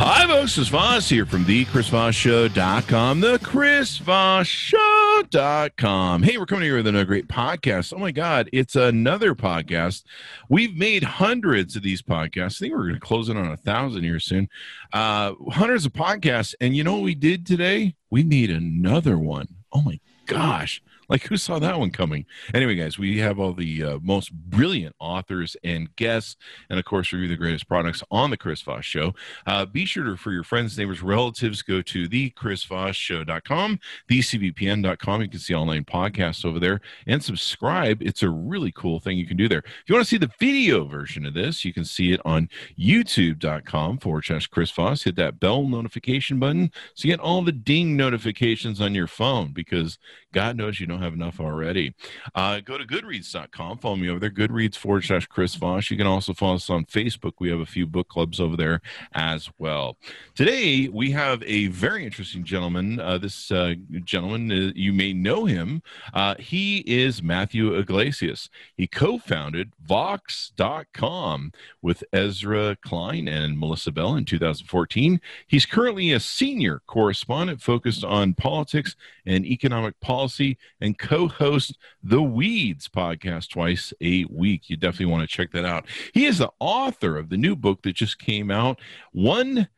Hi, folks. It's Voss here from the ChrisVossShow.com. The ChrisVossShow.com. Hey, we're coming here with another great podcast. Oh my God, it's another podcast. We've made hundreds of these podcasts. I think we're going to close in on a thousand here soon. Uh, hundreds of podcasts. And you know what we did today? We made another one. Oh my gosh. Like, who saw that one coming? Anyway, guys, we have all the uh, most brilliant authors and guests, and of course, review the greatest products on the Chris Voss Show. Uh, be sure to, for your friends, neighbors, relatives, go to the ChrisVossShow.com, thecbpn.com. You can see online podcasts over there and subscribe. It's a really cool thing you can do there. If you want to see the video version of this, you can see it on youtube.com forward slash Chris Voss. Hit that bell notification button so you get all the ding notifications on your phone because God knows you don't have enough already. Uh, go to goodreads.com. Follow me over there, Goodreads forward slash Chris Voss. You can also follow us on Facebook. We have a few book clubs over there as well. Today, we have a very interesting gentleman. Uh, this uh, gentleman, uh, you may know him. Uh, he is Matthew Yglesias. He co founded Vox.com with Ezra Klein and Melissa Bell in 2014. He's currently a senior correspondent focused on politics and economic policy and co host the Weeds podcast twice a week. You definitely want to check that out. He is the author of the new book that just came out One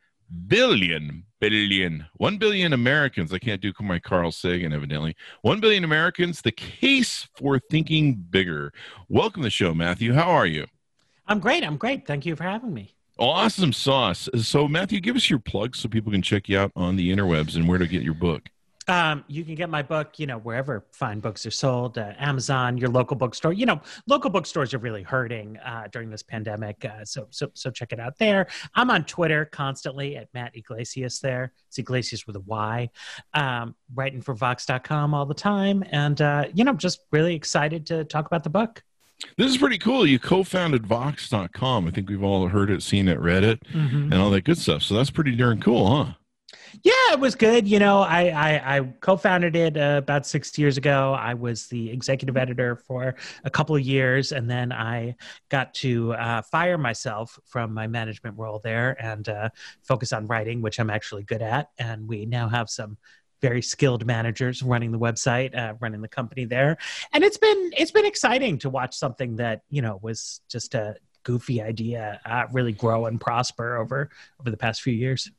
Billion billion, one billion Americans. I can't do my Carl Sagan, evidently. One billion Americans, the case for thinking bigger. Welcome to the show, Matthew. How are you? I'm great. I'm great. Thank you for having me. Awesome sauce. So, Matthew, give us your plugs so people can check you out on the interwebs and where to get your book. Um, you can get my book, you know, wherever fine books are sold, uh, Amazon, your local bookstore. You know, local bookstores are really hurting uh, during this pandemic, uh, so so so check it out there. I'm on Twitter constantly at Matt Yglesias. There, it's Yglesias with a Y. Um, writing for Vox.com all the time, and uh, you know, just really excited to talk about the book. This is pretty cool. You co-founded Vox.com. I think we've all heard it, seen it, read it, mm-hmm. and all that good stuff. So that's pretty darn cool, huh? Yeah, it was good. You know, I I, I co-founded it uh, about six years ago. I was the executive editor for a couple of years, and then I got to uh, fire myself from my management role there and uh, focus on writing, which I'm actually good at. And we now have some very skilled managers running the website, uh, running the company there, and it's been it's been exciting to watch something that you know was just a goofy idea uh, really grow and prosper over over the past few years.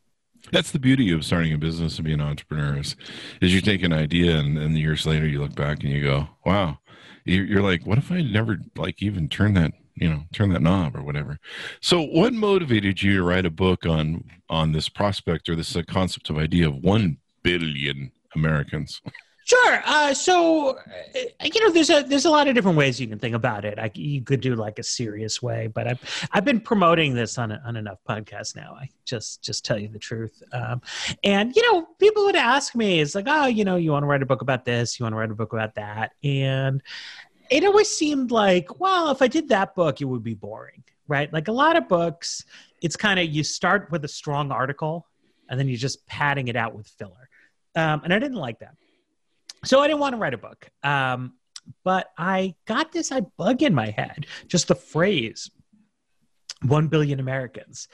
That's the beauty of starting a business and being an entrepreneur is, is you take an idea and then years later you look back and you go, wow, you're like, what if I never like even turn that, you know, turn that knob or whatever. So what motivated you to write a book on, on this prospect or this concept of idea of 1 billion Americans? Sure. Uh, so, uh, you know, there's a there's a lot of different ways you can think about it. I, you could do like a serious way, but I've I've been promoting this on on enough podcasts now. I just just tell you the truth. Um, and you know, people would ask me, it's like, oh, you know, you want to write a book about this, you want to write a book about that, and it always seemed like, well, if I did that book, it would be boring, right? Like a lot of books, it's kind of you start with a strong article, and then you're just padding it out with filler, um, and I didn't like that so I didn't want to write a book. Um, but I got this I bug in my head, just the phrase 1 billion Americans.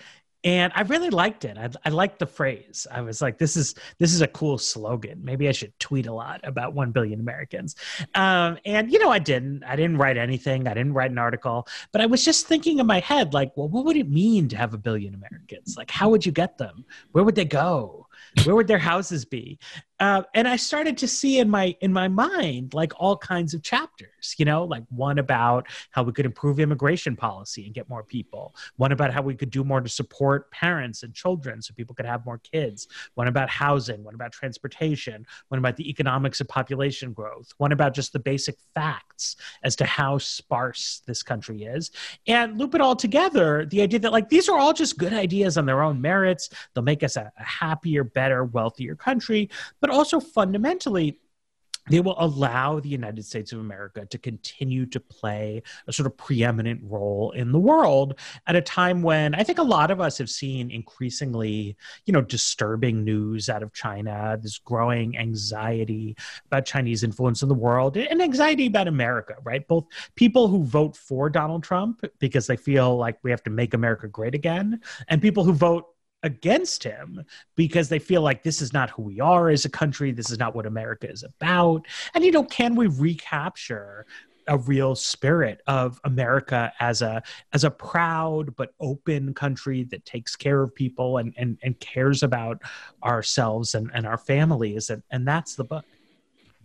And I really liked it. I, I liked the phrase. I was like, "This is this is a cool slogan. Maybe I should tweet a lot about one billion Americans." Um, and you know, I didn't. I didn't write anything. I didn't write an article. But I was just thinking in my head, like, well, what would it mean to have a billion Americans? Like, how would you get them? Where would they go? Where would their houses be? Uh, and I started to see in my in my mind like all kinds of chapters, you know, like one about how we could improve immigration policy and get more people, one about how we could do more to support parents and children so people could have more kids, one about housing, one about transportation, one about the economics of population growth, one about just the basic facts as to how sparse this country is, and loop it all together. The idea that like these are all just good ideas on their own merits. They'll make us a, a happier, better, wealthier country, but but also fundamentally they will allow the United States of America to continue to play a sort of preeminent role in the world at a time when I think a lot of us have seen increasingly, you know, disturbing news out of China, this growing anxiety about Chinese influence in the world, and anxiety about America, right? Both people who vote for Donald Trump because they feel like we have to make America great again, and people who vote against him because they feel like this is not who we are as a country this is not what america is about. And you know can we recapture a real spirit of america as a as a proud but open country that takes care of people and and, and cares about ourselves and, and our families? And and that's the book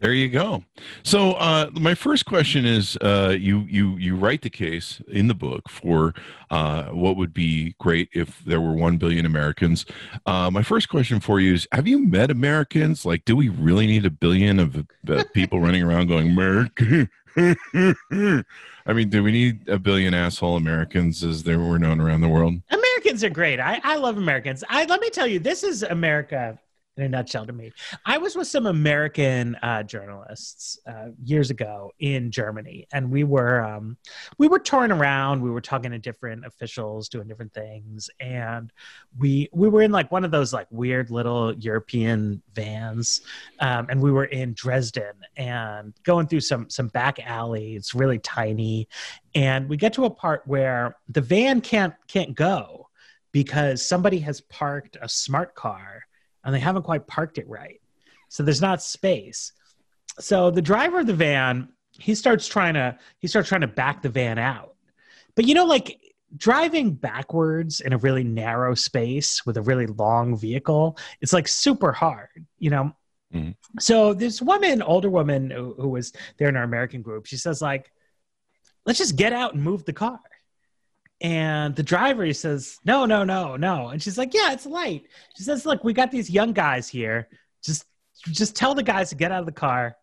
there you go. So uh, my first question is: uh, you you you write the case in the book for uh, what would be great if there were one billion Americans. Uh, my first question for you is: Have you met Americans? Like, do we really need a billion of uh, people running around going America? I mean, do we need a billion asshole Americans as they were known around the world? Americans are great. I, I love Americans. I let me tell you, this is America in a nutshell to me. I was with some American uh, journalists uh, years ago in Germany, and we were um, we were touring around. We were talking to different officials, doing different things, and we we were in like one of those like weird little European vans, um, and we were in Dresden and going through some some back. It's really tiny, and we get to a part where the van can't can't go because somebody has parked a smart car and they haven't quite parked it right. So there's not space. So the driver of the van, he starts trying to he starts trying to back the van out. But you know like driving backwards in a really narrow space with a really long vehicle, it's like super hard, you know. Mm-hmm. So this woman, older woman who, who was there in our American group, she says like let's just get out and move the car. And the driver he says, No, no, no, no. And she's like, Yeah, it's light. She says, Look, we got these young guys here. Just just tell the guys to get out of the car,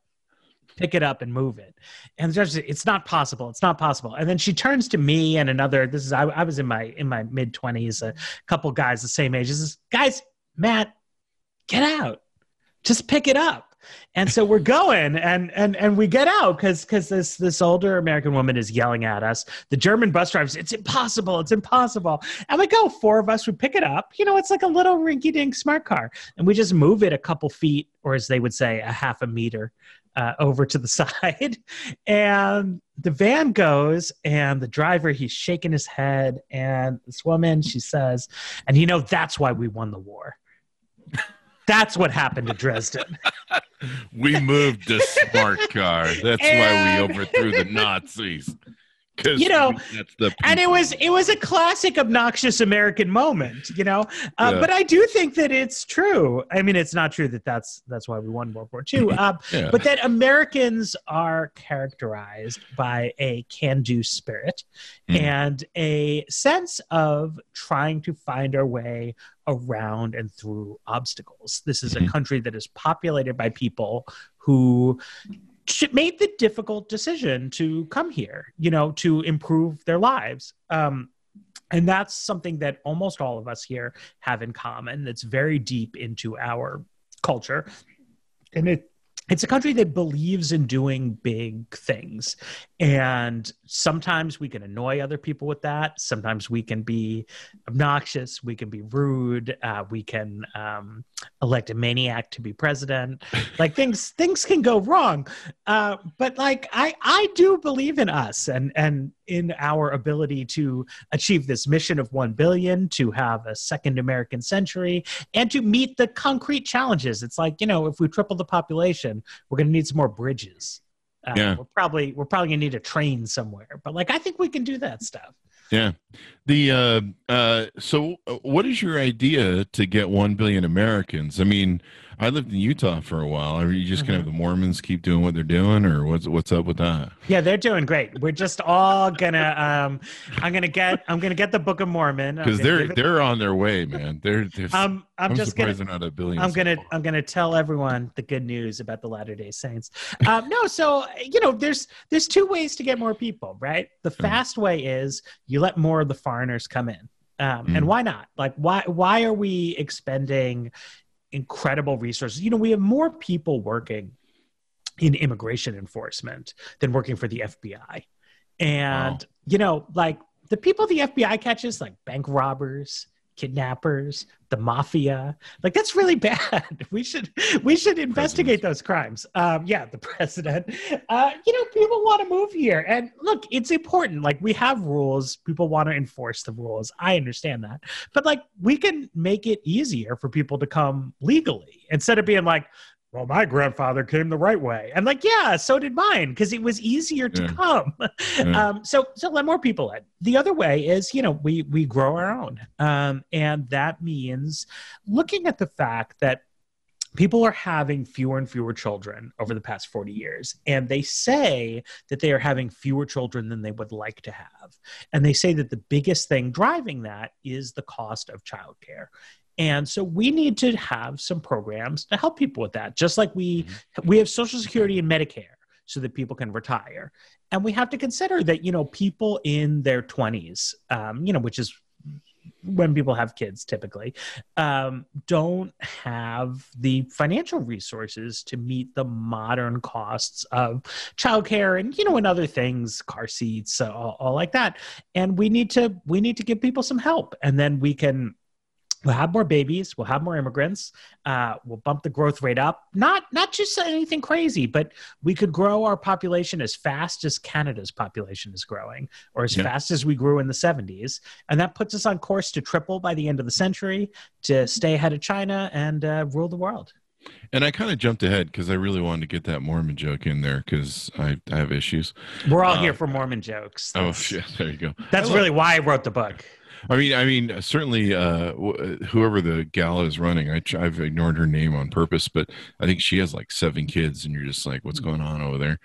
pick it up and move it. And the judge says, It's not possible. It's not possible. And then she turns to me and another, this is I, I was in my in my mid twenties, a couple guys the same age. She says, Guys, Matt, get out. Just pick it up and so we're going and and and we get out because because this this older american woman is yelling at us. The german bus drivers it's impossible. It's impossible. And we go four of us we pick it up. You know it's like a little rinky dink smart car. And we just move it a couple feet or as they would say a half a meter uh, over to the side. And the van goes and the driver he's shaking his head. And this woman she says and you know that's why we won the war. That's what happened to Dresden. we moved the smart car. That's and, why we overthrew the Nazis you know and it was it was a classic obnoxious american moment you know uh, yeah. but i do think that it's true i mean it's not true that that's that's why we won world war ii uh, yeah. but that americans are characterized by a can-do spirit mm. and a sense of trying to find our way around and through obstacles this is a country that is populated by people who made the difficult decision to come here, you know, to improve their lives. Um, and that's something that almost all of us here have in common that's very deep into our culture. And it it's a country that believes in doing big things and sometimes we can annoy other people with that. Sometimes we can be obnoxious we can be rude uh, we can um, elect a maniac to be president. Like things things can go wrong. Uh, but like i i do believe in us and and in our ability to achieve this mission of 1 billion to have a second american century and to meet the concrete challenges. It's like you know if we triple the population we're going to need some more bridges. Uh, yeah. we're probably we're probably gonna need a train somewhere. But like i think we can do that stuff. Yeah. The uh uh so uh, what is your idea to get 1 billion americans? I mean I lived in Utah for a while. Are you just mm-hmm. gonna have the Mormons keep doing what they're doing, or what's what's up with that? Yeah, they're doing great. We're just all gonna. Um, I'm gonna get. I'm gonna get the Book of Mormon because they're they're on their way, man. They're. they're um, I'm, I'm just gonna. They're not a billion. I'm gonna. I'm gonna tell everyone the good news about the Latter Day Saints. Um, no, so you know, there's there's two ways to get more people, right? The fast way is you let more of the foreigners come in. Um, mm. And why not? Like, why why are we expending incredible resources? You know, we have more people working in immigration enforcement than working for the FBI, and wow. you know, like the people the FBI catches, like bank robbers, kidnappers, the mafia. Like that's really bad. We should we should investigate those crimes. Um, yeah, the president. Uh, you know, people want to move here, and look, it's important. Like we have rules. People want to enforce the rules. I understand that, but like we can make it easier for people to come legally instead of being like, well, my grandfather came the right way. And like, yeah, so did mine because it was easier to yeah. come. Yeah. Um, so, so let more people in. The other way is, you know, we we grow our own, um, and that means looking at the fact that people are having fewer and fewer children over the past 40 years and they say that they are having fewer children than they would like to have and they say that the biggest thing driving that is the cost of childcare and so we need to have some programs to help people with that, just like we mm-hmm. we have Social Security and Medicare so that people can retire. And we have to consider that you know people in their twenties, um, you know, which is when people have kids typically um, don't have the financial resources to meet the modern costs of childcare and you know and other things car seats all, all like that and we need to we need to give people some help and then we can we'll have more babies we'll have more immigrants uh, we'll bump the growth rate up not not just anything crazy but we could grow our population as fast as canada's population is growing or as yeah. fast as we grew in the 70s and that puts us on course to triple by the end of the century to stay ahead of china and uh, rule the world and I kind of jumped ahead because I really wanted to get that Mormon joke in there because I, I, have issues. We're all uh, here for Mormon jokes. Oh, that's, oh, shit. There you go. That's really why I wrote the book. I mean, I mean, certainly, uh, whoever the gal is running, I, have ignored her name on purpose, but I think she has like seven kids, and you're just like, what's going on over there?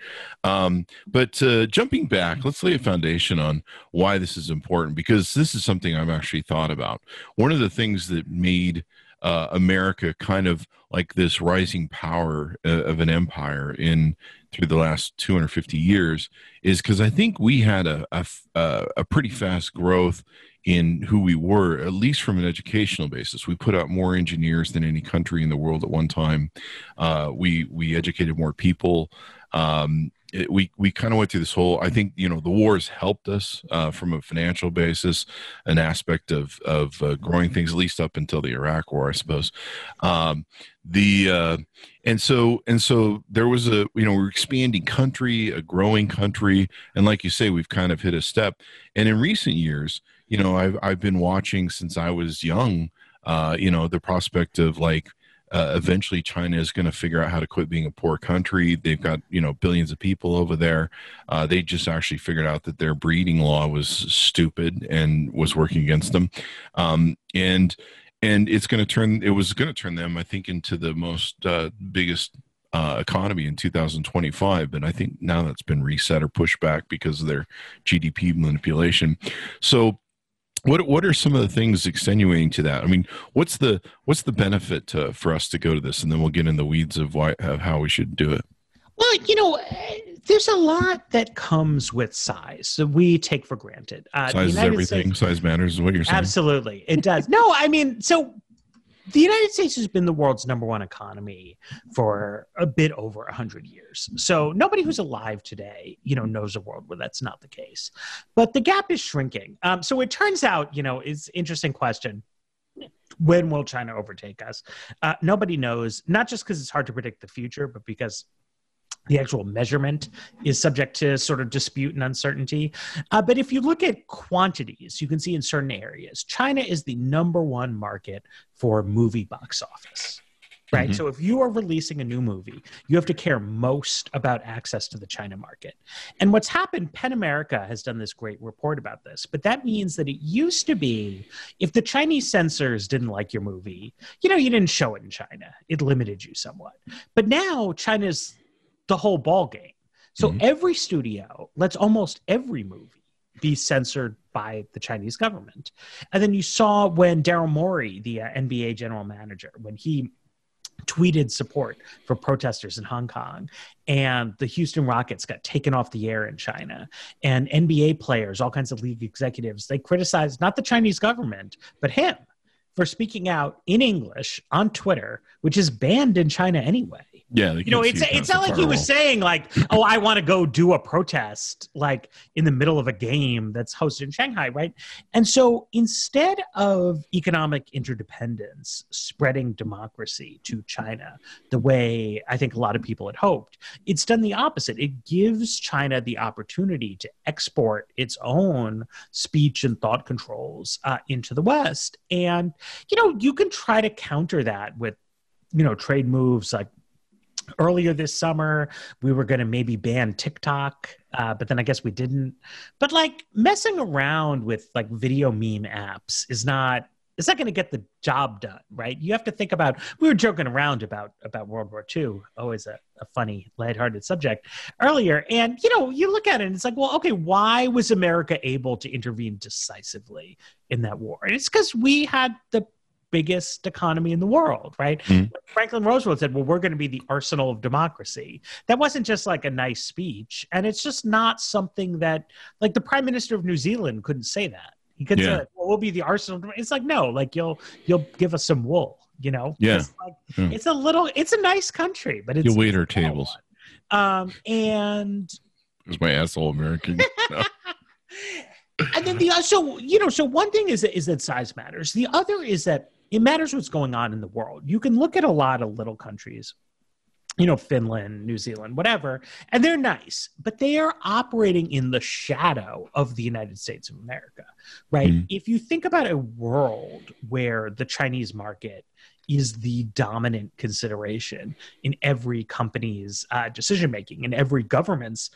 Um, but uh, jumping back, let's lay a foundation on why this is important because this is something I've actually thought about. One of the things that made uh, America kind of like this rising power uh, of an empire in through the last 250 years is because I think we had a, a, a pretty fast growth in who we were, at least from an educational basis. We put out more engineers than any country in the world at one time. Uh, we we educated more people. Um, it, we we kind of went through this whole. I think you know the wars helped us uh, from a financial basis, an aspect of of uh, growing things at least up until the Iraq War, I suppose. Um, the uh, and so and so there was a you know we're expanding country, a growing country, and like you say, we've kind of hit a step. And in recent years, you know I've I've been watching since I was young. Uh, you know the prospect of like uh, eventually China is going to figure out how to quit being a poor country. They've got you know billions of people over there. Uh, they just actually figured out that their breeding law was stupid and was working against them, um, and and it's going to turn. It was going to turn them, I think, into the most uh, biggest uh, economy in 2025, but I think now that's been reset or pushed back because of their GDP manipulation. So what what are some of the things extenuating to that? I mean, what's the what's the benefit to, for us to go to this, and then we'll get in the weeds of why of how we should do it. Well, you know, there's a lot that comes with size that we take for granted. Uh, size is everything. States, size matters, is what you're saying. Absolutely, it does. no, I mean, so the United States has been the world's number one economy for a bit over 100 years. So nobody who's alive today, you know, knows a world where that's not the case. But the gap is shrinking. Um, so it turns out, you know, it's interesting question. When will China overtake us? Uh, nobody knows, not just because it's hard to predict the future, but because the actual measurement is subject to sort of dispute and uncertainty. Uh, but if you look at quantities, you can see in certain areas, China is the number one market for movie box office. right? Mm-hmm. So if you are releasing a new movie, you have to care most about access to the China market. And what's happened, PEN America has done this great report about this, but that means that it used to be if the Chinese censors didn't like your movie, you know, you didn't show it in China. It limited you somewhat. But now China's the whole ball game. So mm-hmm. every studio lets almost every movie be censored by the Chinese government. And then you saw when Daryl Morey, the uh, NBA general manager, when he tweeted support for protesters in Hong Kong. And the Houston Rockets got taken off the air in China. And NBA players, all kinds of league executives, they criticized not the Chinese government, but him for speaking out in English on Twitter, which is banned in China anyway. Yeah, you know, it's it's not like he was saying like, "Oh, I want to go do a protest like in the middle of a game that's hosted in Shanghai," right? And so instead of economic interdependence spreading democracy to China the way I think a lot of people had hoped, it's done the opposite. It gives China the opportunity to export its own speech and thought controls uh, into the West, and you know, you can try to counter that with you know trade moves like earlier this summer we were going to maybe ban tiktok uh, but then i guess we didn't. But like messing around with like video meme apps is not it's not going to get the job done right you have to think about we were joking around about about world war ii always a, a funny lighthearted subject earlier and you know you look at it and it's like well okay why was america able to intervene decisively in that war and it's because we had the biggest economy in the world, right? Mm. Franklin Roosevelt said, Well, we're going to be the arsenal of democracy. That wasn't just like a nice speech. And it's just not something that, like, the prime minister of New Zealand couldn't say that. He could yeah. say, well, we'll be the arsenal. It's like, no, like, you'll, you'll give us some wool, you know? Yeah. It's, like, yeah. it's a little, it's a nice country, but it's, you'll wait our tables. Um, and, is my asshole American? No. and then the so you know so one thing is that is that size matters. The other is that it matters what's going on in the world. You can look at a lot of little countries, you know, Finland, New Zealand, whatever, and they're nice, but they are operating in the shadow of the United States of America, right? Mm. If you think about a world where the Chinese market is the dominant consideration in every company's uh, decision making, in every government's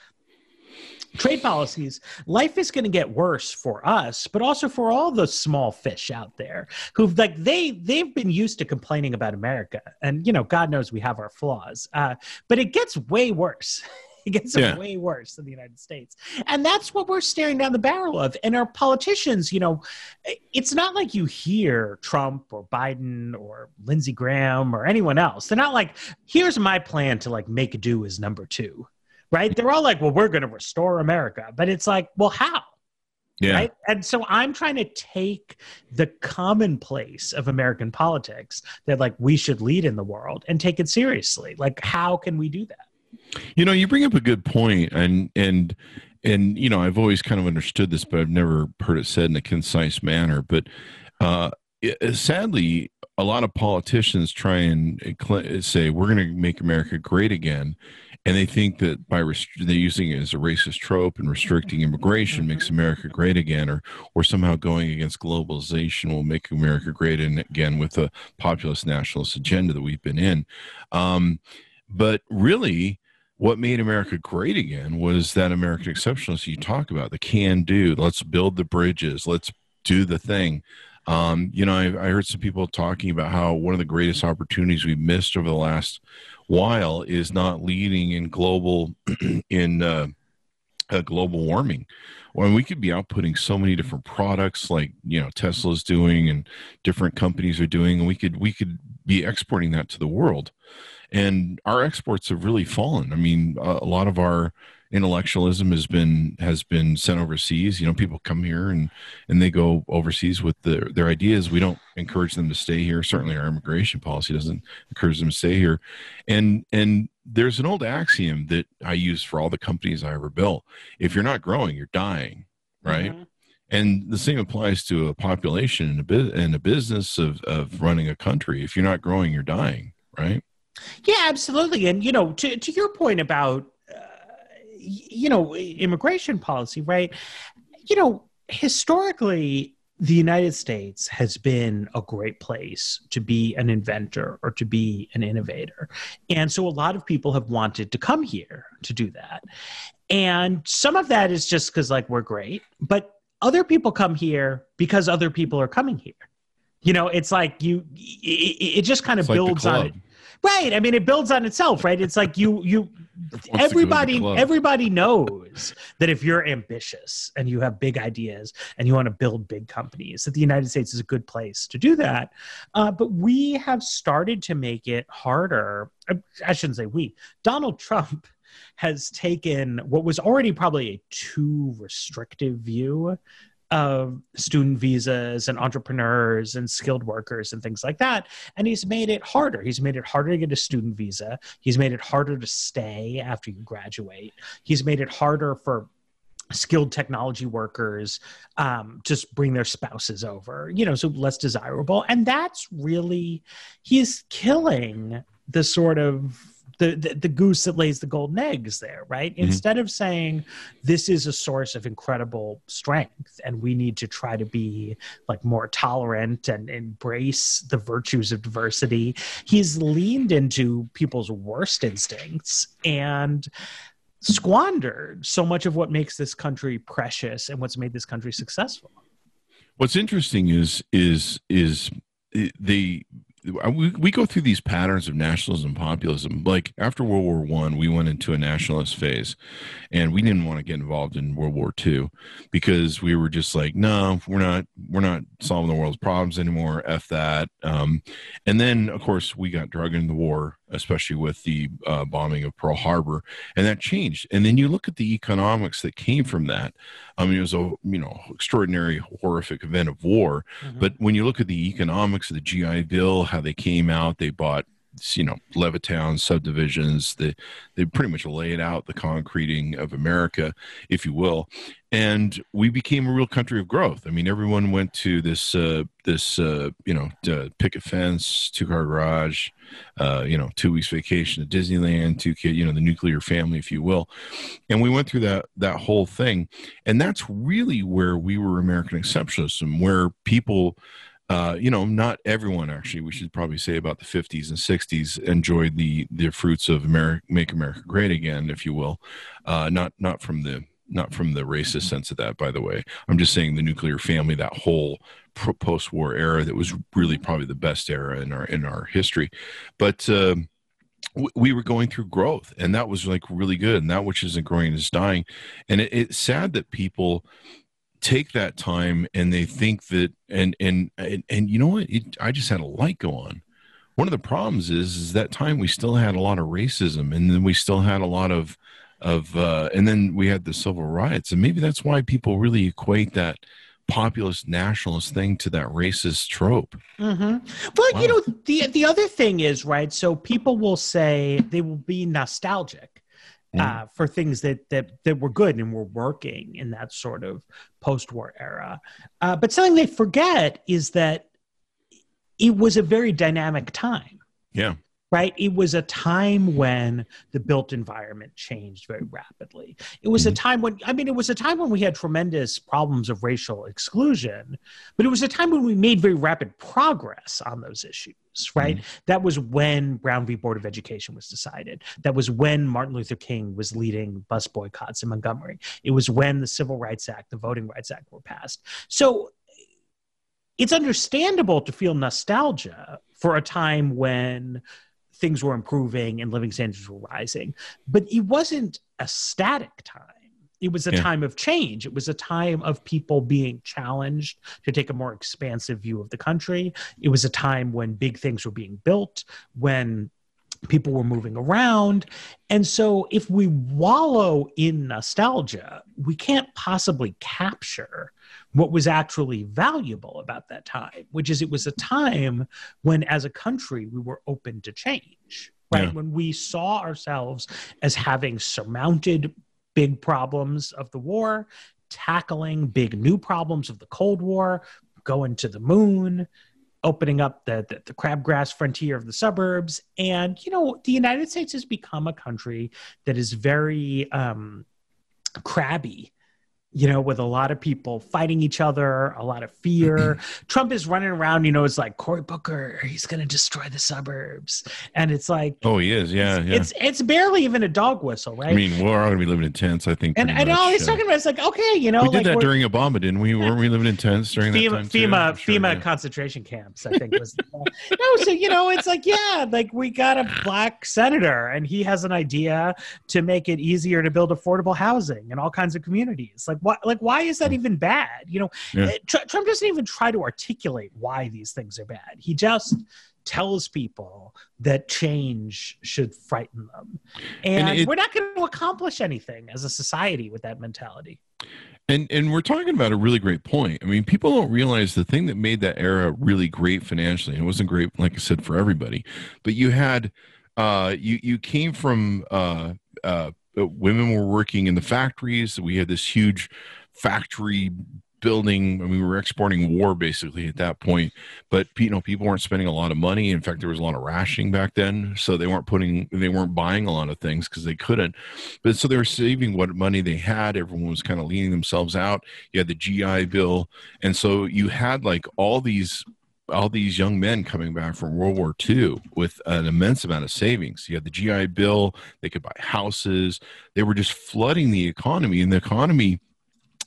trade policies, life is going to get worse for us, but also for all the small fish out there who've like they they've been used to complaining about America, and you know, God knows we have our flaws, uh, but it gets way worse. It gets yeah. way worse than the United States. And that's what we're staring down the barrel of. And our politicians, you know, it's not like you hear Trump or Biden or Lindsey Graham or anyone else. They're not like, here's my plan to like make do as number two right? They're all like, well, we're going to restore America. But it's like, well, how? Yeah. Right. And so I'm trying to take the commonplace of American politics that like we should lead in the world and take it seriously. Like, how can we do that? You know, you bring up a good point, and and and you know, I've always kind of understood this, but I've never heard it said in a concise manner. But uh, it, sadly, a lot of politicians try and say we're going to make America great again, and they think that by rest- they're using it as a racist trope and restricting immigration makes America great again, or or somehow going against globalization will make America great again with a populist nationalist agenda that we've been in. Um, but really, what made America great again was that American exceptionalism you talk about, the can do. Let's build the bridges. Let's do the thing. Um, you know, I, I, heard some people talking about how one of the greatest opportunities we've missed over the last while is not leading in global in uh, uh, global warming. When we could be outputting so many different products like you know tesla's doing and different companies are doing and we could we could be exporting that to the world. And our exports have really fallen. I mean a, a lot of our intellectualism has been has been sent overseas. You know, people come here and and they go overseas with their their ideas. We don't encourage them to stay here. Certainly, our immigration policy doesn't encourage them to stay here. And and there's an old axiom that I use for all the companies I ever built: if you're not growing, you're dying. Right. Mm-hmm. And the same applies to a population and a, bu- and a business of, of running a country. If you're not growing, you're dying, right? Yeah, absolutely. And you know, to to your point about you know, immigration policy, right? You know, historically, the United States has been a great place to be an inventor or to be an innovator. And so a lot of people have wanted to come here to do that. And some of that is just because, like, we're great, but other people come here because other people are coming here. You know, it's like you, it, it just kind of It's like builds on it. Right. I mean, it builds on itself, right? It's like you, you, to go to the everybody, everybody knows that if you're ambitious and you have big ideas and you want to build big companies, that the United States is a good place to do that. Uh, but we have started to make it harder. uh, I shouldn't say we. Donald Trump has taken what was already probably a too restrictive view of student visas and entrepreneurs and skilled workers and things like that. And he's made it harder. He's made it harder to get a student visa. He's made it harder to stay after you graduate. He's made it harder for skilled technology workers um, just bring their spouses over, you know, so less desirable. And that's really, he's killing the sort of the, the, the goose that lays the golden eggs there, right? Mhm. Instead of saying this is a source of incredible strength and we need to try to be like more tolerant and embrace the virtues of diversity, he's leaned into people's worst instincts and squandered so much of what makes this country precious and what's made this country successful. What's interesting is is is the we, we go through these patterns of nationalism and populism. Like after world war one we went into a nationalist phase and we didn't want to get involved in world war two because we were just like no we're not we're not solving the world's problems anymore. F that. Um, and then of course we got dragged into the war especially with the uh, bombing of pearl harbor and that changed. And then you look at the economics that came from that. I mean it was a you know extraordinary horrific event of war. But when you look at the economics of the GI Bill, how they came out, they bought you know Levittown subdivisions. They they pretty much laid out the concreting of America, if you will, and we became a real country of growth. I mean, everyone went to this uh, this uh, you know picket fence, two car garage, uh, you know, two weeks vacation to Disneyland, two kid, you know, the nuclear family, if you will, and we went through that that whole thing, and that's really where we were American exceptionalism, where people uh, you know, not everyone actually. We should probably say about the 50s and 60s enjoyed the the fruits of America, make America great again, if you will. Uh, not not from the not from the racist sense of that, by the way. I'm just saying the nuclear family, that whole pro- post-war era, that was really probably the best era in our in our history. But um, w- we were going through growth, and that was like really good. And that which isn't growing is dying. And it, it's sad that people take that time and they think that and and and, and you know what it, i just had a light go on one of the problems is is that time we still had a lot of racism and then we still had a lot of of uh and then we had the civil riots and maybe that's why people really equate that populist nationalist thing to that racist trope Mm-hmm. But Wow. you know, the the other thing is right. So people will say they will be nostalgic uh, for things that that that were good and were working in that sort of post-war era. Uh, but something they forget is that it was a very dynamic time. yeah right? It was a time when the built environment changed very rapidly. It was a mm-hmm. time when, I mean, it was a time when we had tremendous problems of racial exclusion, but it was a time when we made very rapid progress on those issues, right? Mm-hmm. That was when Brown v. Board of Education was decided. That was when Martin Luther King was leading bus boycotts in Montgomery. It was when the Civil Rights Act, the Voting Rights Act were passed. So it's understandable to feel nostalgia for a time when things were improving and living standards were rising, but it wasn't a static time. It was a Yeah. time of change. It was a time of people being challenged to take a more expansive view of the country. It was a time when big things were being built, when people were moving around. And so, if we wallow in nostalgia, we can't possibly capture what was actually valuable about that time, which is it was a time when, as a country, we were open to change, right? Yeah. When we saw ourselves as having surmounted big problems of the war, tackling big new problems of the Cold War, going to the moon, opening up the, the, the crabgrass frontier of the suburbs. And, you know, the United States has become a country that is very um, crabby you know, with a lot of people fighting each other, a lot of fear. Mm-hmm. Trump is running around, you know, it's like Cory Booker, he's going to destroy the suburbs. And it's like, oh, he is. Yeah. it's, yeah. it's, it's barely even a dog whistle, right? I mean, we're all going to be living in tents, I think. and I know he's uh, talking about, it's like, okay, you know, We like did that during Obama, didn't we? Weren't we living in tents during that FEMA, time? FEMA, sure, FEMA yeah. concentration camps, I think was. no, so you know, it's like, yeah, like we got a black senator, and he has an idea to make it easier to build affordable housing in all kinds of communities. Like, what? Like, why is that even bad? You know, Yeah. eh, Tr- Trump doesn't even try to articulate why these things are bad. He just tells people that change should frighten them, and, And it- we're not going to accomplish anything as a society with that mentality. And and we're talking about a really great point. I mean, people don't realize the thing that made that era really great financially. And it wasn't great, like I said, for everybody, but you had uh, you you came from uh, uh, Uh, women were working in the factories. We had this huge factory building. Mean, we were exporting war basically at that point. But you know, people weren't spending a lot of money. In fact, there was a lot of rationing back then, so they weren't putting they weren't buying a lot of things because they couldn't. But so they were saving what money they had. Everyone was kind of leaning themselves out. You had the GI Bill, and so you had like all these all these young men coming back from World War II with an immense amount of savings. You had the GI Bill; they could buy houses. They were just flooding the economy, and the economy.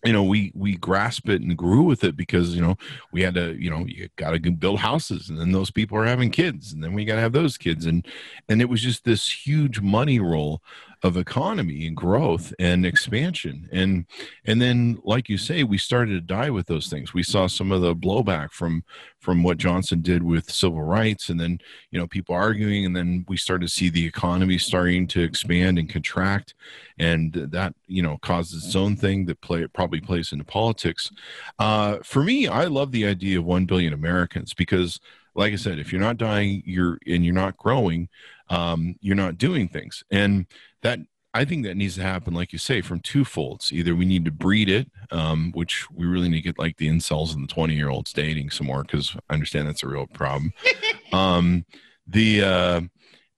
You know, we we grasp it and grew with it because you know we had to. You know, you got to build houses, and then those people are having kids, and then we got to have those kids, and and it was just this huge money roll of economy and growth and expansion. And and then like you say we started to die with those things. We saw some of the blowback from from what johnson did with civil rights and then you know people arguing and then we started to see the economy starting to expand and contract. And that you know causes its own thing that play it probably plays into politics. Uh, for me i love the idea of 1 billion americans because like i said if you're not dying you're and you're not growing um, you're not doing things. And that I think that needs to happen, like you say, from two folds. Either we need to breed it, um, which we really need to get like the incels and the 20 year olds dating some more because I understand that's a real problem. um, the uh,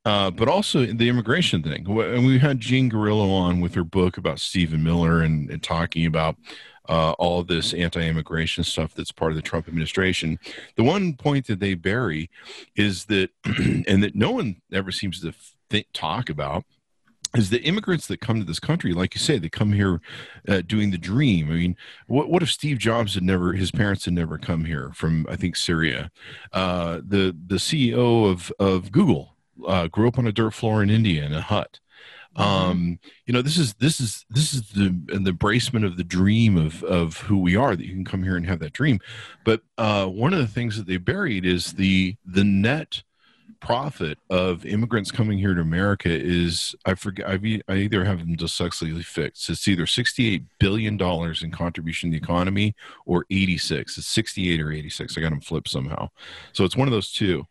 uh, but also the immigration thing. And we had Jean Guerrero on with her book about Stephen Miller and, and talking about uh, all this anti-immigration stuff that's part of the Trump administration. The one point that they bury is that, and that no one ever seems to think, talk about, is the immigrants that come to this country, like you say, they come here uh, doing the dream. I mean, what what if Steve Jobs had never, his parents had never come here from, I think, Syria? Uh, the the CEO of of Google uh, grew up on a dirt floor in India in a hut. Um, you know, this is this is this is the the embracement of the dream of of who we are. That you can come here and have that dream. But uh, one of the things that they buried is the the net profit of immigrants coming here to America is I forget e- I either have them dyslexially fixed. It's either sixty eight billion dollars in contribution to the economy or eighty six. It's sixty eight or eighty six. I got them flipped somehow. So it's one of those two.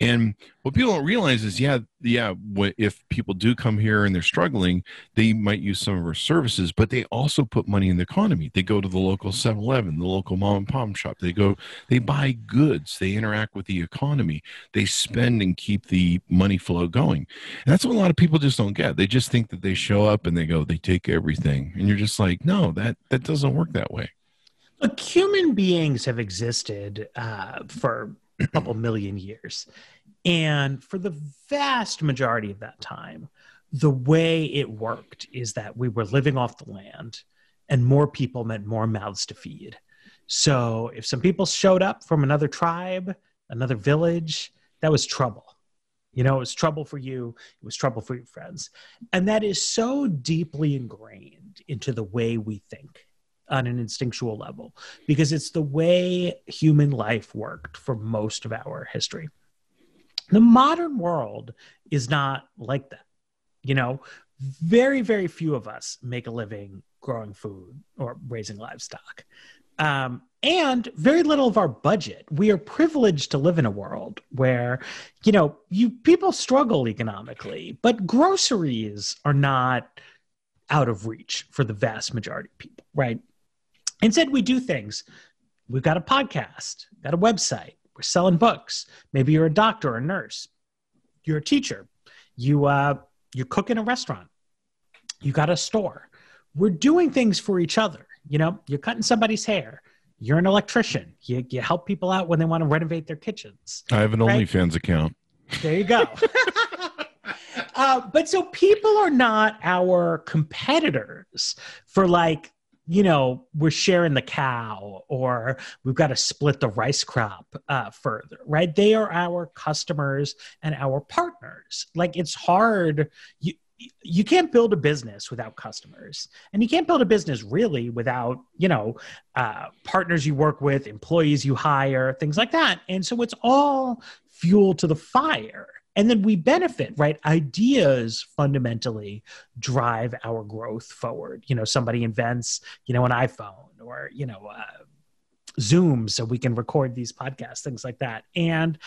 And what people don't realize is yeah yeah if people do come here and they're struggling they might use some of our services but they also put money in the economy. They go to the local 7-eleven the local mom and pop shop. They go they buy goods. They interact with the economy. They spend and keep the money flow going. And that's what a lot of people just don't get. They just think that they show up and they go they take everything. And you're just like no that that doesn't work that way. Look, human beings have existed uh, for a couple million years. And for the vast majority of that time, the way it worked is that we were living off the land and more people meant more mouths to feed. So if some people showed up from another tribe, another village, that was trouble. You know, it was trouble for you, it was trouble for your friends. And that is so deeply ingrained into the way we think on an instinctual level because it's the way human life worked for most of our history. The modern world is not like that. You know, very, very few of us make a living growing food or raising livestock. Um, and very little of our budget. We are privileged to live in a world where, you know, you people struggle economically, but groceries are not out of reach for the vast majority of people, right? Instead, we do things. We've got a podcast, got a website. We're selling books. Maybe you're a doctor or a nurse. You're a teacher. You uh, you cook in a restaurant. You got a store. We're doing things for each other. You know, you're cutting somebody's hair. You're an electrician. You, you help people out when they want to renovate their kitchens. I have an Right. OnlyFans account. There you go. uh, but so people are not our competitors for like, you know, we're sharing the cow or we've got to split the rice crop uh, further, right? They are our customers and our partners. Like it's hard. You, you can't build a business without customers and you can't build a business really without you know uh, partners you work with employees you hire things like that and so it's all fuel to the fire and then we benefit right? Ideas fundamentally drive our growth forward. You know somebody invents you know an iphone or you know uh, zoom so we can record these podcasts things like that. And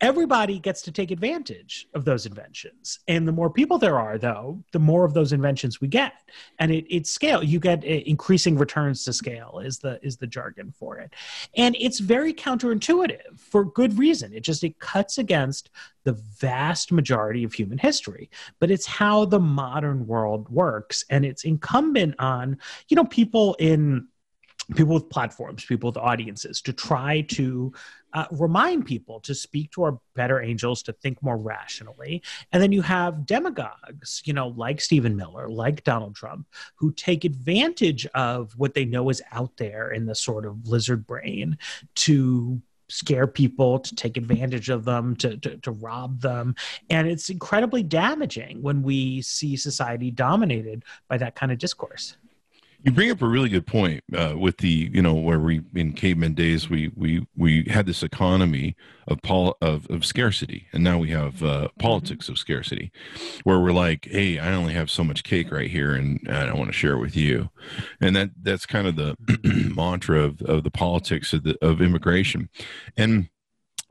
everybody gets to take advantage of those inventions. And the more people there are though the more of those inventions we get. And it, it scale. You get uh, increasing returns to scale is the is the jargon for it. And it's very counterintuitive for good reason. It just it cuts against the vast majority of human history. But it's how the modern world works. And it's incumbent on you know people in people with platforms people with audiences to try to uh, remind people to speak to our better angels to think more rationally. And then you have demagogues you know like stephen miller like donald trump who take advantage of what they know is out there in the sort of lizard brain to scare people to take advantage of them to, to, to rob them. And it's incredibly damaging when we see society dominated by that kind of discourse You bring up a really good point uh, with the you know where we in caveman days we we we had this economy of pol- of, of scarcity. And now we have uh, politics of scarcity where we're like hey I only have so much cake right here and I don't want to share it with you. And that that's kind of the mantra of, of the politics of the of immigration. And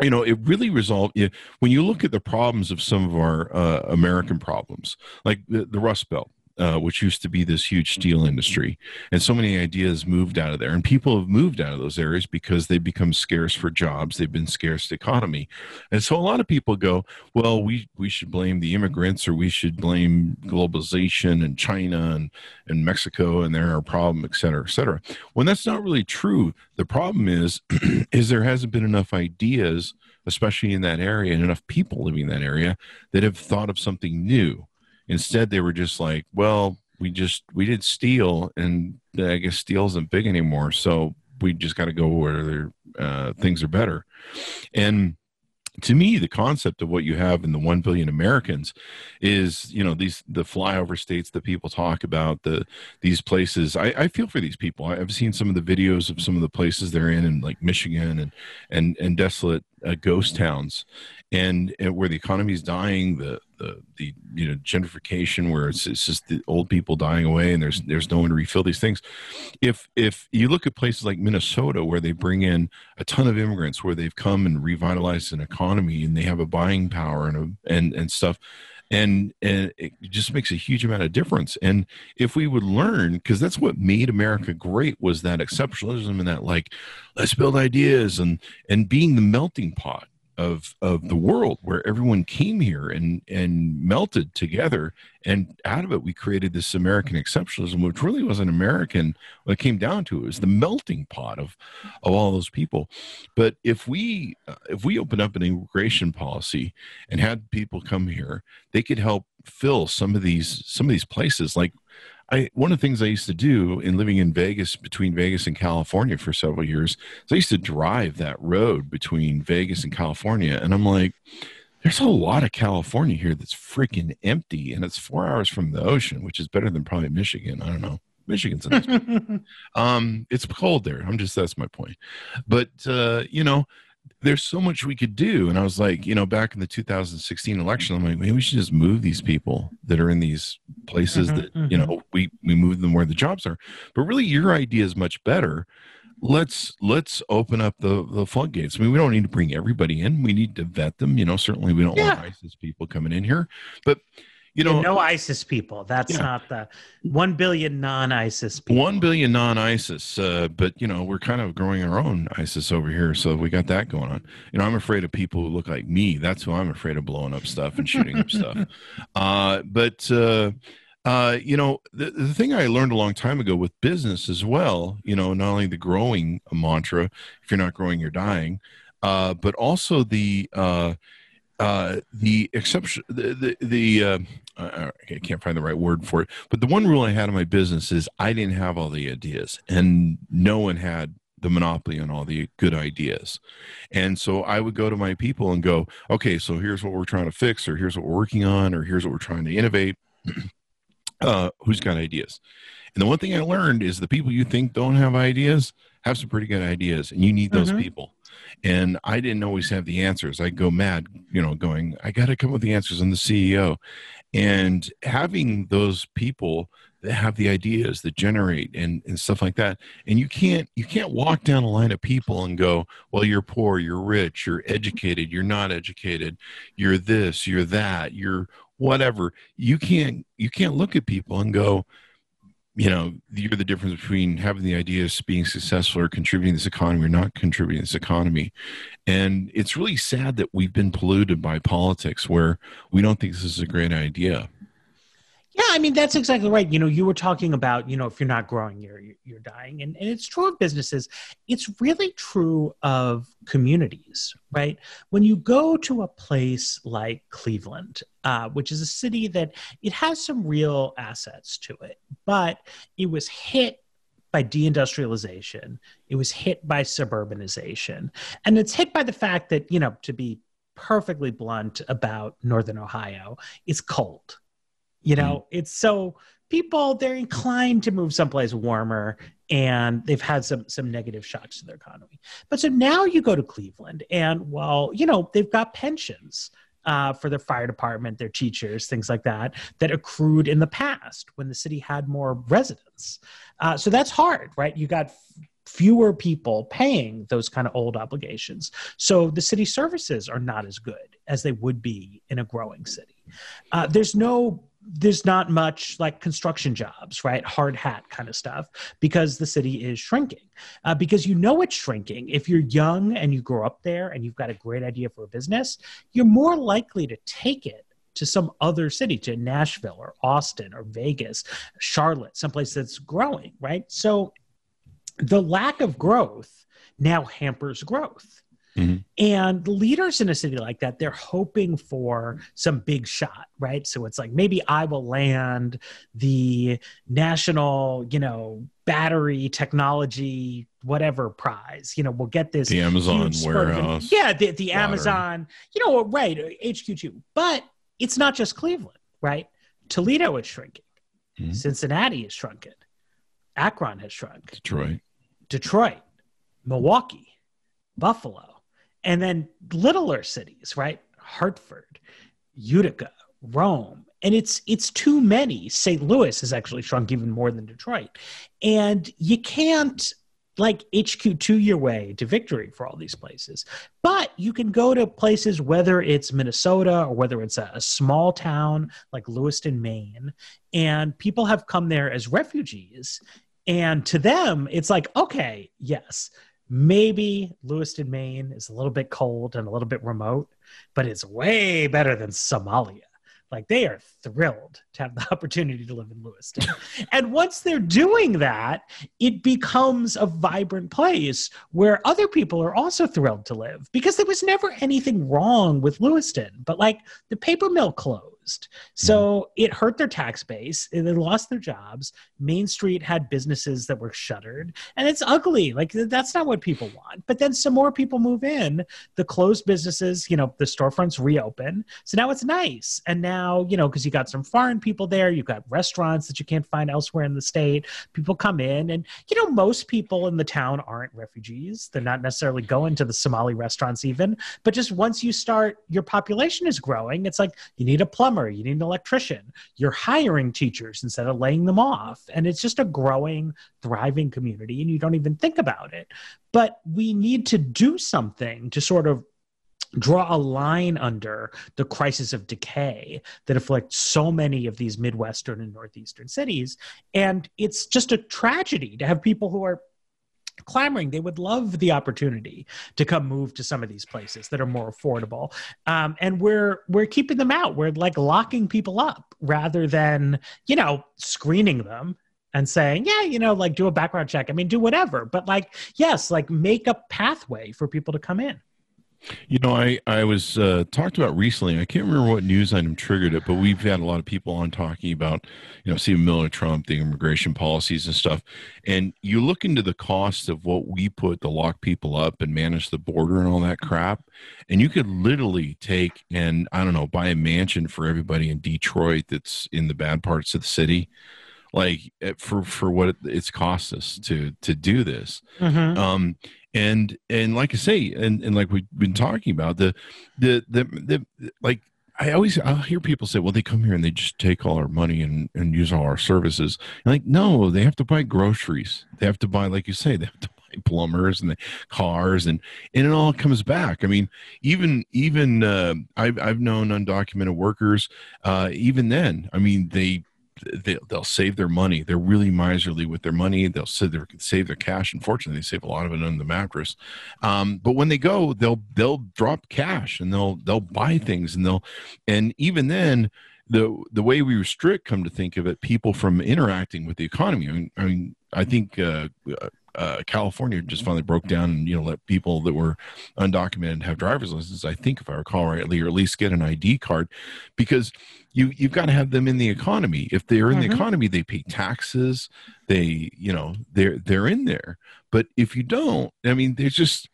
you know it really resolved when you look at the problems of some of our uh, american problems like the, the rust belt uh, which used to be this huge steel industry. And so many ideas moved out of there. And people have moved out of those areas because they've become scarce for jobs. They've been scarce economy. And so a lot of people go well we we should blame the immigrants or we should blame globalization and china and, and mexico and they're our problem et cetera et cetera. When that's not really true the problem is is there hasn't been enough ideas especially in that area and enough people living in that area that have thought of something new instead they were just like well we just we did steel and i guess steel isn't big anymore. So we just got to go where uh, things are better. And to me the concept of what you have in the 1 billion americans is you know these the flyover states that people talk about the these places. I, I feel for these people. I, i've seen some of the videos of some of the places they're in in like michigan and and and desolate uh, ghost towns. And, and where the economy is dying the the the you know gentrification where it's it's just the old people dying away and there's there's no one to refill these things. If if you look at places like minnesota where they bring in a ton of immigrants where they've come and revitalized an economy and they have a buying power and a, and and stuff and and it just makes a huge amount of difference. And if we would learn because that's what made america great was that exceptionalism and that like let's build ideas and and being the melting pot of of the world where everyone came here and and melted together. And out of it we created this american exceptionalism which really wasn't american when it came down to it, it was the melting pot of of all those people. But if we uh, if we open up an immigration policy and had people come here they could help fill some of these some of these places. Like I one of the things I used to do in living in Vegas between Vegas and California for several years is I used to drive that road between Vegas and California and I'm like there's a lot of California here that's freaking empty and it's 4 hours from the ocean which is better than probably Michigan. I don't know. Michigan's a nice um it's cold there. I'm just that's my point. But uh you know there's so much we could do. And I was like, you know, back in the 2016 election, I'm like, maybe we should just move these people that are in these places Mhm, that, you know, we, we move them where the jobs are. But really your idea is much better. Let's let's open up the the floodgates. I mean, we don't need to bring everybody in. We need to vet them. You know, certainly we don't want ISIS people coming in here. But you know, no ISIS people. That's Yeah. not the one billion non-ISIS people. One billion non-ISIS, uh, but you know we're kind of growing our own ISIS over here, so we got that going on. You know, I'm afraid of people who look like me. That's who I'm afraid of blowing up stuff and shooting up stuff. Uh, but uh, uh, you know, the, the thing I learned a long time ago with business as well, you know, not only the growing mantra, if you're not growing, you're dying, uh, but also the uh, the exception, the the, the uh, I can't find the right word for it, but the one rule I had in my business is I didn't have all the ideas, and no one had the monopoly on all the good ideas. And so I would go to my people and go, okay, so here's what we're trying to fix, or here's what we're working on, or here's what we're trying to innovate. uh, who's got ideas? And the one thing I learned is the people you think don't have ideas have some pretty good ideas, and you need those mm-hmm. people. And I didn't always have the answers. I'd go mad, you know, going, I got to come up with the answers. I'm the CEO. And having those people that have the ideas that generate and, and stuff like that and you can't you can't walk down a line of people and go well you're poor you're rich you're educated you're not educated you're this you're that you're whatever you can't you can't look at people and go you know you're the difference between having the ideas being successful or contributing to this economy or not contributing to this economy. And it's really sad that we've been polluted by politics where we don't think this is a great idea yeah, I mean that's exactly right. You know, you were talking about, you know, if you're not growing, you're you're dying, and, and it's true of businesses. It's really true of communities, right? When you go to a place like Cleveland, uh, which is a city that it has some real assets to it, but it was hit by deindustrialization. It was hit by suburbanization, and it's hit by the fact that you know, to be perfectly blunt about Northern Ohio, it's cold you know, mm. it's so people they're inclined to move someplace warmer and they've had some some negative shocks to their economy. But so now you go to Cleveland and well, you know, they've got pensions uh, for their fire department, their teachers, things like that, that accrued in the past when the city had more residents. Uh, so that's hard, right? You got fewer people paying those kind of old obligations. So the city services are not as good as they would be in a growing city. Uh, there's no there's not much like construction jobs, right? Hard hat kind of stuff because the city is shrinking. Uh, because you know it's shrinking. If you're young and you grow up there and you've got a great idea for a business, you're more likely to take it to some other city, to Nashville or Austin or Vegas, Charlotte, someplace that's growing, right? So the lack of growth now hampers growth. Mm-hmm. And leaders in a city like that, they're hoping for some big shot, right? So it's like maybe I will land the national, you know, battery technology, whatever prize. You know, we'll get this the Amazon warehouse. Yeah, the, the Amazon, you know, right, HQ2. But it's not just Cleveland, right? Toledo is shrinking. Mm-hmm. Cincinnati is shrunken. Akron has shrunk. Detroit. Detroit. Milwaukee. Buffalo and then littler cities, right? Hartford, Utica, Rome, and it's it's too many. St. Louis has actually shrunk even more than Detroit, and you can't like HQ2 your way to victory for all these places. But you can go to places, whether it's Minnesota or whether it's a, a, small town like Lewiston, Maine, and people have come there as refugees. And to them, it's like, okay, yes, Maybe Lewiston, Maine is a little bit cold and a little bit remote, but it's way better than Somalia. Like they are thrilled to have the opportunity to live in Lewiston. and once they're doing that, it becomes a vibrant place where other people are also thrilled to live because there was never anything wrong with Lewiston. But like the paper mill closed closed. So it hurt their tax base. They lost their jobs. Main Street had businesses that were shuttered. And it's ugly. Like that's not what people want. But then some more people move in. The closed businesses, you know, the storefronts reopen. So now it's nice. And now, you know, because you got some foreign people there, you've got restaurants that you can't find elsewhere in the state. People come in. And, you know, most people in the town aren't refugees. They're not necessarily going to the Somali restaurants even. But just once you start, your population is growing. It's like you need a plumber plumber, you need an electrician. You're hiring teachers instead of laying them off. And it's just a growing, thriving community, and you don't even think about it. But we need to do something to sort of draw a line under the crisis of decay that afflicts so many of these Midwestern and Northeastern cities. And it's just a tragedy to have people who are clamoring. They would love the opportunity to come move to some of these places that are more affordable. Um, and we're we're keeping them out. We're like locking people up rather than you know screening them and saying, yeah, you know, like do a background check. I mean, do whatever. But like, yes, like make a pathway for people to come in. You know, I I was uh, talked about recently. I can't remember what news item triggered it, but we've had a lot of people on talking about, you know, Stephen Miller, Trump, the immigration policies and stuff. And you look into the cost of what we put to lock people up and manage the border and all that crap, and you could literally take and I don't know buy a mansion for everybody in Detroit that's in the bad parts of the city like eh, for for what it's cost us to to do this mm-hmm. um and and like i say and and like we've been talking about the the the, the like I always I'll hear people say, "Well, they come here and they just take all our money and, and use all our services." And like, no, they have to buy groceries. They have to buy, like you say, they have to buy plumbers and the cars, and and it all comes back. I mean, even even uh, I've I've known undocumented workers. Uh, even then, I mean, they they, they'll save their money. They're really miserly with their money. They'll save their, save their cash. Unfortunately, they save a lot of it on the mattress. Um, but when they go, they'll they'll drop cash and they'll they'll buy things and they'll and even then the the way we restrict, come to think of it, people from interacting with the economy. I mean, I, mean, I think uh, uh, California just finally broke down and you know let people that were undocumented have driver's licenses. I think if I recall rightly, or at least get an ID card, because you you've got to have them in the economy. If they're in mm-hmm. the economy, they pay taxes. They you know they're they're in there. But if you don't, I mean, there's just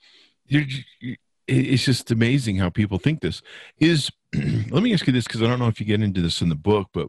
you're. it's just amazing how people think this is. let me ask you this because I don't know if you get into this in the book, but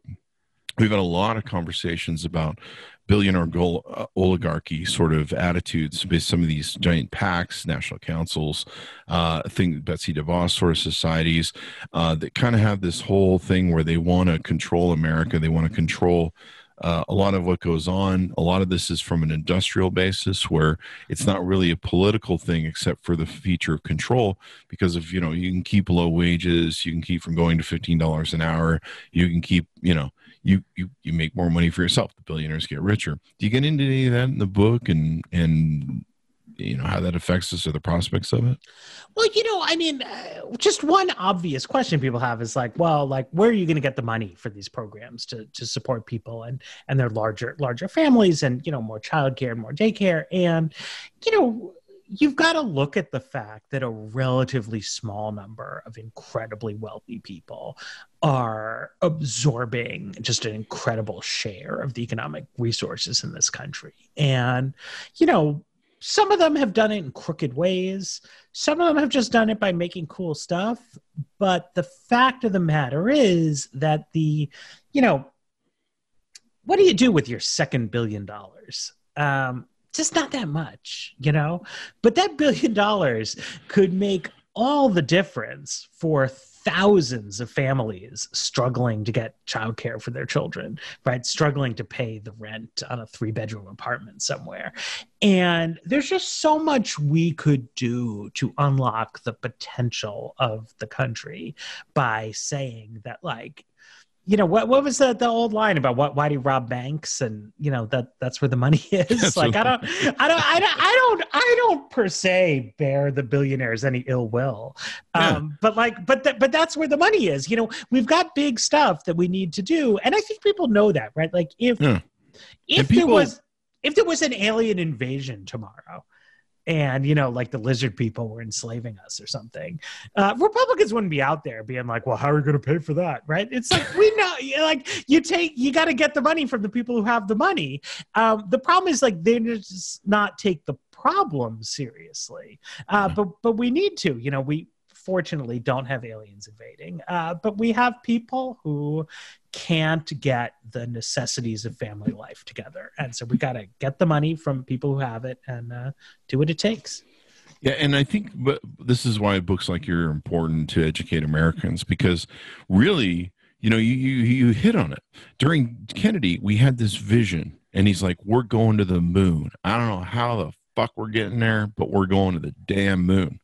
we've had a lot of conversations about billionaire goal, uh, oligarchy sort of attitudes by some of these giant PACs, national councils, uh, think Betsy DeVos sort of societies uh, that kind of have this whole thing where they want to control America. They want to control uh, a lot of what goes on. A lot of this is from an industrial basis where it's not really a political thing except for the feature of control because if you know you can keep low wages, you can keep from going to $15 an hour, you can keep, you know, you you you make more money for yourself. The billionaires get richer. Do you get into any of that in the book and and you know how that affects us or the prospects of it? Well, you know, I mean, uh, just one obvious question people have is like, well, like where are you going to get the money for these programs to to support people and and their larger larger families and you know more childcare and more daycare and you know you've got to look at the fact that a relatively small number of incredibly wealthy people are absorbing just an incredible share of the economic resources in this country. And, you know, some of them have done it in crooked ways. Some of them have just done it by making cool stuff. But the fact of the matter is that the, you know, what do you do with your second billion dollars? Um, just not that much, you know? But that billion dollars could make all the difference for thousands of families struggling to get childcare for their children, right? Struggling to pay the rent on a three bedroom apartment somewhere. And there's just so much we could do to unlock the potential of the country by saying that, like, you know what what was the, the old line about what why do you rob banks? And you know that that's where the money is. Like I don't, I don't i don't i don't i don't per se bear the billionaires any ill will. Yeah. um but like but th- but that's where the money is. You know we've got big stuff that we need to do. And i think people know that right? Like if yeah. if people, there was if there was an alien invasion tomorrow and you know like the lizard people were enslaving us or something. Uh, republicans wouldn't be out there being like well how are we going to pay for that? Right? It's like we know like you take you got to get the money from the people who have the money. Um, the problem is like they just not take the problem seriously. Uh, but but we need to you know we fortunately don't have aliens invading uh, but we have people who can't get the necessities of family life together. And so we got to get the money from people who have it and uh, do what it takes. Yeah, and I think but this is why books like you're important to educate Americans because really, you know, you, you you hit on it. During Kennedy, we had this vision and he's like, "We're going to the moon." I don't know how the fuck we're getting there, but we're going to the damn moon.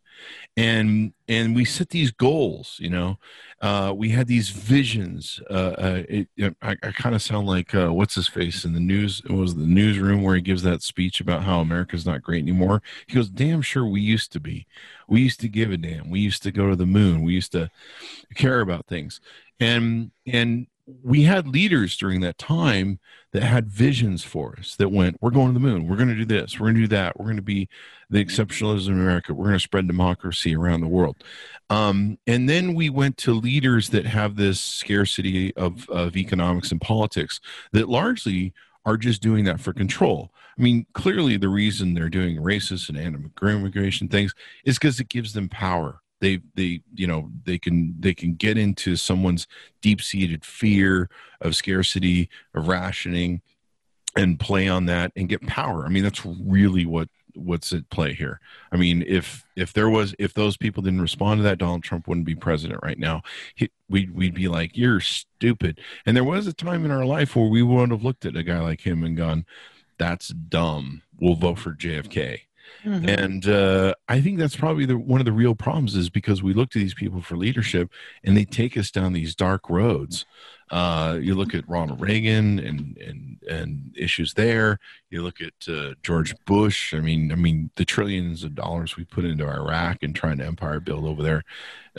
And and we set these goals you know? Uh, we had these visions uh, uh, it, it, i, I kind of sound like uh, what's his face in the news it was the newsroom where he gives that speech about how america's not great anymore? He goes damn sure we used to be. We used to give a damn. We used to go to the moon. We used to care about things. And and we had leaders during that time that had visions for us that went, we're going to the moon, we're going to do this, we're going to do that, we're going to be the exceptionalism in America, we're going to spread democracy around the world. Um, and then we went to leaders that have this scarcity of, of economics and politics that largely are just doing that for control. I mean, clearly the reason they're doing racist and anti-immigration things is because it gives them power they they you know they can they can get into someone's deep-seated fear of scarcity of rationing and play on that and get power. I mean that's really what what's at play here. I mean if if there was if those people didn't respond to that donald trump wouldn't be president right now. He, we'd, we'd be like you're stupid. And there was a time in our life where we would have looked at a guy like him and gone that's dumb. We'll vote for jfk Mm-hmm. And uh, I think that's probably the, one of the real problems is because we look to these people for leadership and they take us down these dark roads. Uh, you look at Ronald Reagan and, and, and issues there. You look at uh, George Bush. I mean, I mean, the trillions of dollars we put into Iraq and trying to empire build over there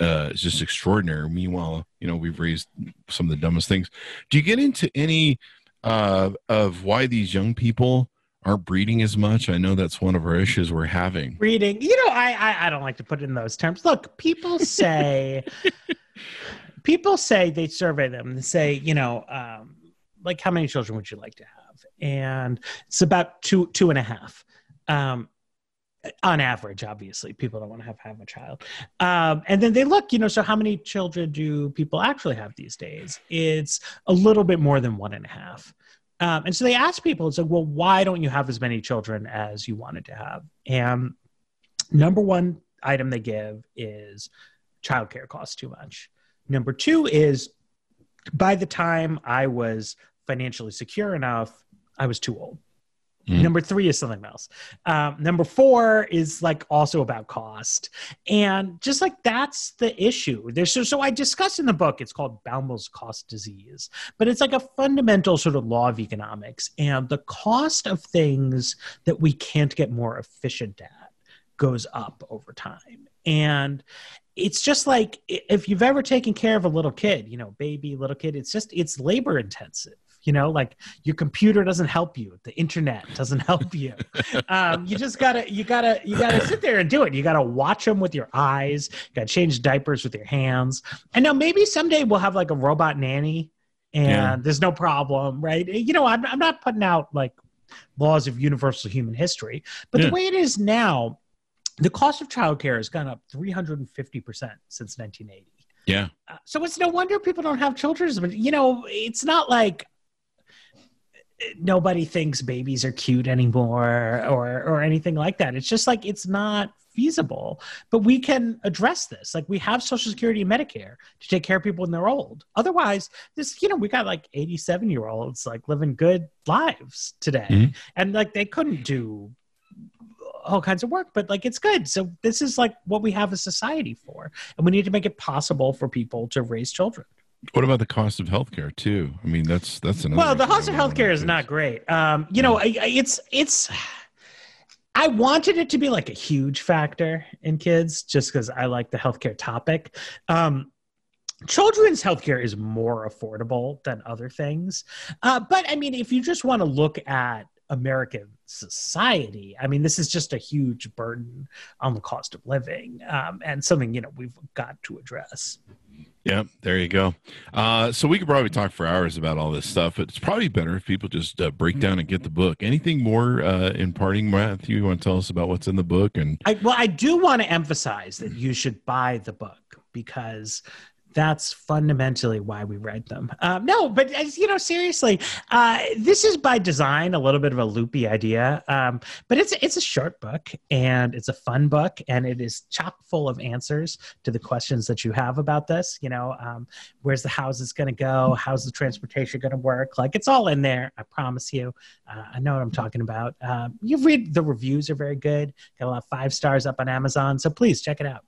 uh, is just extraordinary. Meanwhile, you know, we've raised some of the dumbest things. Do you get into any uh, of why these young people aren't breeding as much. I know that's one of our issues we're having. Breeding, you know, I I, I don't like to put it in those terms. Look, people say people say they survey them. They say, you know, um, like how many children would you like to have? And it's about two two and a half. Um, on average, obviously, people don't want to have have a child. Um, and then they look, you know, so how many children do people actually have these days? It's a little bit more than one and a half. Um, and so they asked people, it's like, well, why don't you have as many children as you wanted to have? And number one item they give is childcare costs too much. Number two is by the time I was financially secure enough, I was too old. Mm. Number three is something else. Um, number four is like also about cost, and just like that's the issue. There's so, so I discuss in the book. It's called Baumol's cost disease, but it's like a fundamental sort of law of economics, and the cost of things that we can't get more efficient at goes up over time, and it's just like if you've ever taken care of a little kid, you know, baby, little kid, it's just it's labor intensive you know like your computer doesn't help you the internet doesn't help you um, you just gotta you gotta you gotta sit there and do it you gotta watch them with your eyes you gotta change diapers with your hands and now maybe someday we'll have like a robot nanny and yeah. there's no problem right you know I'm, I'm not putting out like laws of universal human history but yeah. the way it is now the cost of childcare has gone up 350% since 1980 yeah. Uh, so it's no wonder people don't have children. But you know, it's not like nobody thinks babies are cute anymore or or anything like that. It's just like it's not feasible. But we can address this. Like we have Social Security and Medicare to take care of people when they're old. Otherwise, this you know we got like eighty seven year olds like living good lives today, mm-hmm. and like they couldn't do all kinds of work but like it's good so this is like what we have a society for and we need to make it possible for people to raise children what about the cost of healthcare too? I mean, that's that's another. Well, the cost of healthcare is not great. Um, you know, it's it's. I wanted it to be like a huge factor in kids, just because I like the healthcare topic. Um, children's healthcare is more affordable than other things, uh, but I mean, if you just want to look at American society. I mean, this is just a huge burden on the cost of living um, and something, you know, we've got to address. Yeah, there you go. Uh, so we could probably talk for hours about all this stuff, but it's probably better if people just uh, break down and get the book. Anything more uh, in parting, Matthew? You want to tell us about what's in the book? And I, well, I do want to emphasize that you should buy the book because That's fundamentally why we write them. Um, no, but as you know, seriously, uh, this is by design a little bit of a loopy idea, um, but it's it's a short book and it's a fun book and it is chock full of answers to the questions that you have about this. You know, um, where's the houses going to go? How's the transportation going to work? Like it's all in there. I promise you. Uh, I know what I'm talking about. Um, you read the reviews are very good. Got a lot of five stars up on Amazon, so please check it out.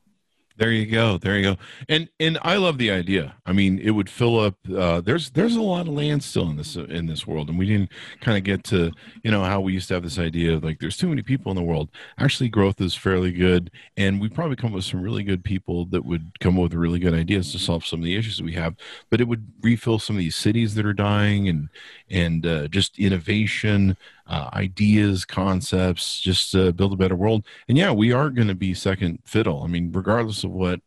There you go. There you go. And and I love the idea. I mean, it would fill up. Uh, there's there's a lot of land still in this in this world, and we didn't kind of get to you know how we used to have this idea of like there's too many people in the world. Actually, growth is fairly good, and we probably come up with some really good people that would come up with really good ideas to solve some of the issues that we have. But it would refill some of these cities that are dying, and and uh, just innovation uh, ideas, concepts, just to build a better world. And yeah, we are going to be second fiddle. I mean, regardless of what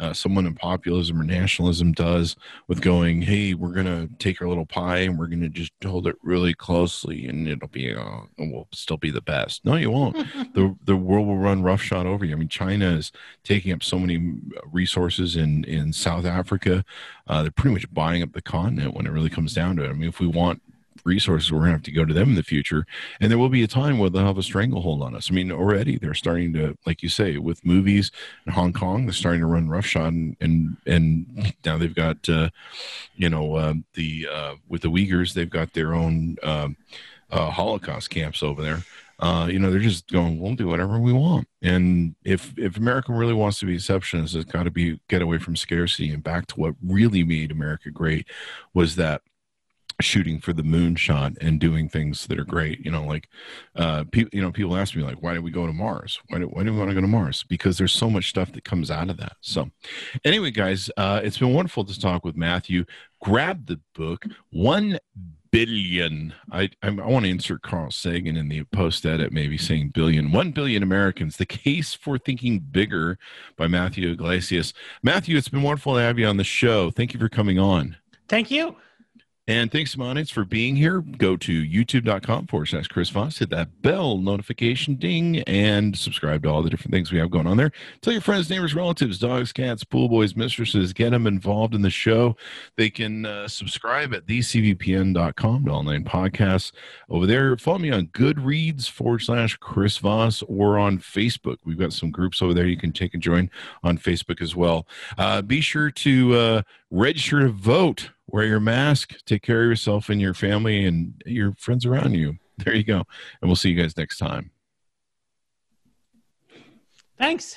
uh, someone in populism or nationalism does with going, hey, we're going to take our little pie and we're going to just hold it really closely and it'll be, uh, we'll still be the best. No, you won't. the, the world will run roughshod over you. I mean, China is taking up so many resources in, in South Africa. Uh, they're pretty much buying up the continent when it really comes down to it. I mean, if we want resources, we're going to have to go to them in the future. And there will be a time where they'll have a stranglehold on us. I mean, already they're starting to, like you say, with movies in Hong Kong, they're starting to run roughshod, and and, and now they've got, uh, you know, uh, the uh, with the Uyghurs, they've got their own um, uh, Holocaust camps over there. Uh, you know, they're just going, we'll do whatever we want. And if if America really wants to be exceptionist, it's got to be get away from scarcity and back to what really made America great was that shooting for the moonshot and doing things that are great you know like uh people you know people ask me like why did we go to mars? Why do, why do we want to go to mars? Because there's so much stuff that comes out of that. So anyway guys uh it's been wonderful to talk with matthew. Grab the book one billion i i, I want to insert carl sagan in the post edit maybe saying billion one billion americans. The case for thinking bigger by matthew yglesias matthew it's been wonderful to have you on the show. Thank you for coming on. Thank you and thanks, Monitz, for being here. Go to youtube.com forward slash Chris Voss. Hit that bell notification ding and subscribe to all the different things we have going on there. Tell your friends, neighbors, relatives, dogs, cats, pool boys, mistresses, get them involved in the show. They can uh, subscribe at thecvpn.com to online podcasts. Over there, follow me on Goodreads forward slash Chris Voss or on Facebook. We've got some groups over there you can take and join on Facebook as well. Uh, be sure to uh, register to vote wear your mask, take care of yourself and your family and your friends around you. There you go. And we'll see you guys next time. Thanks.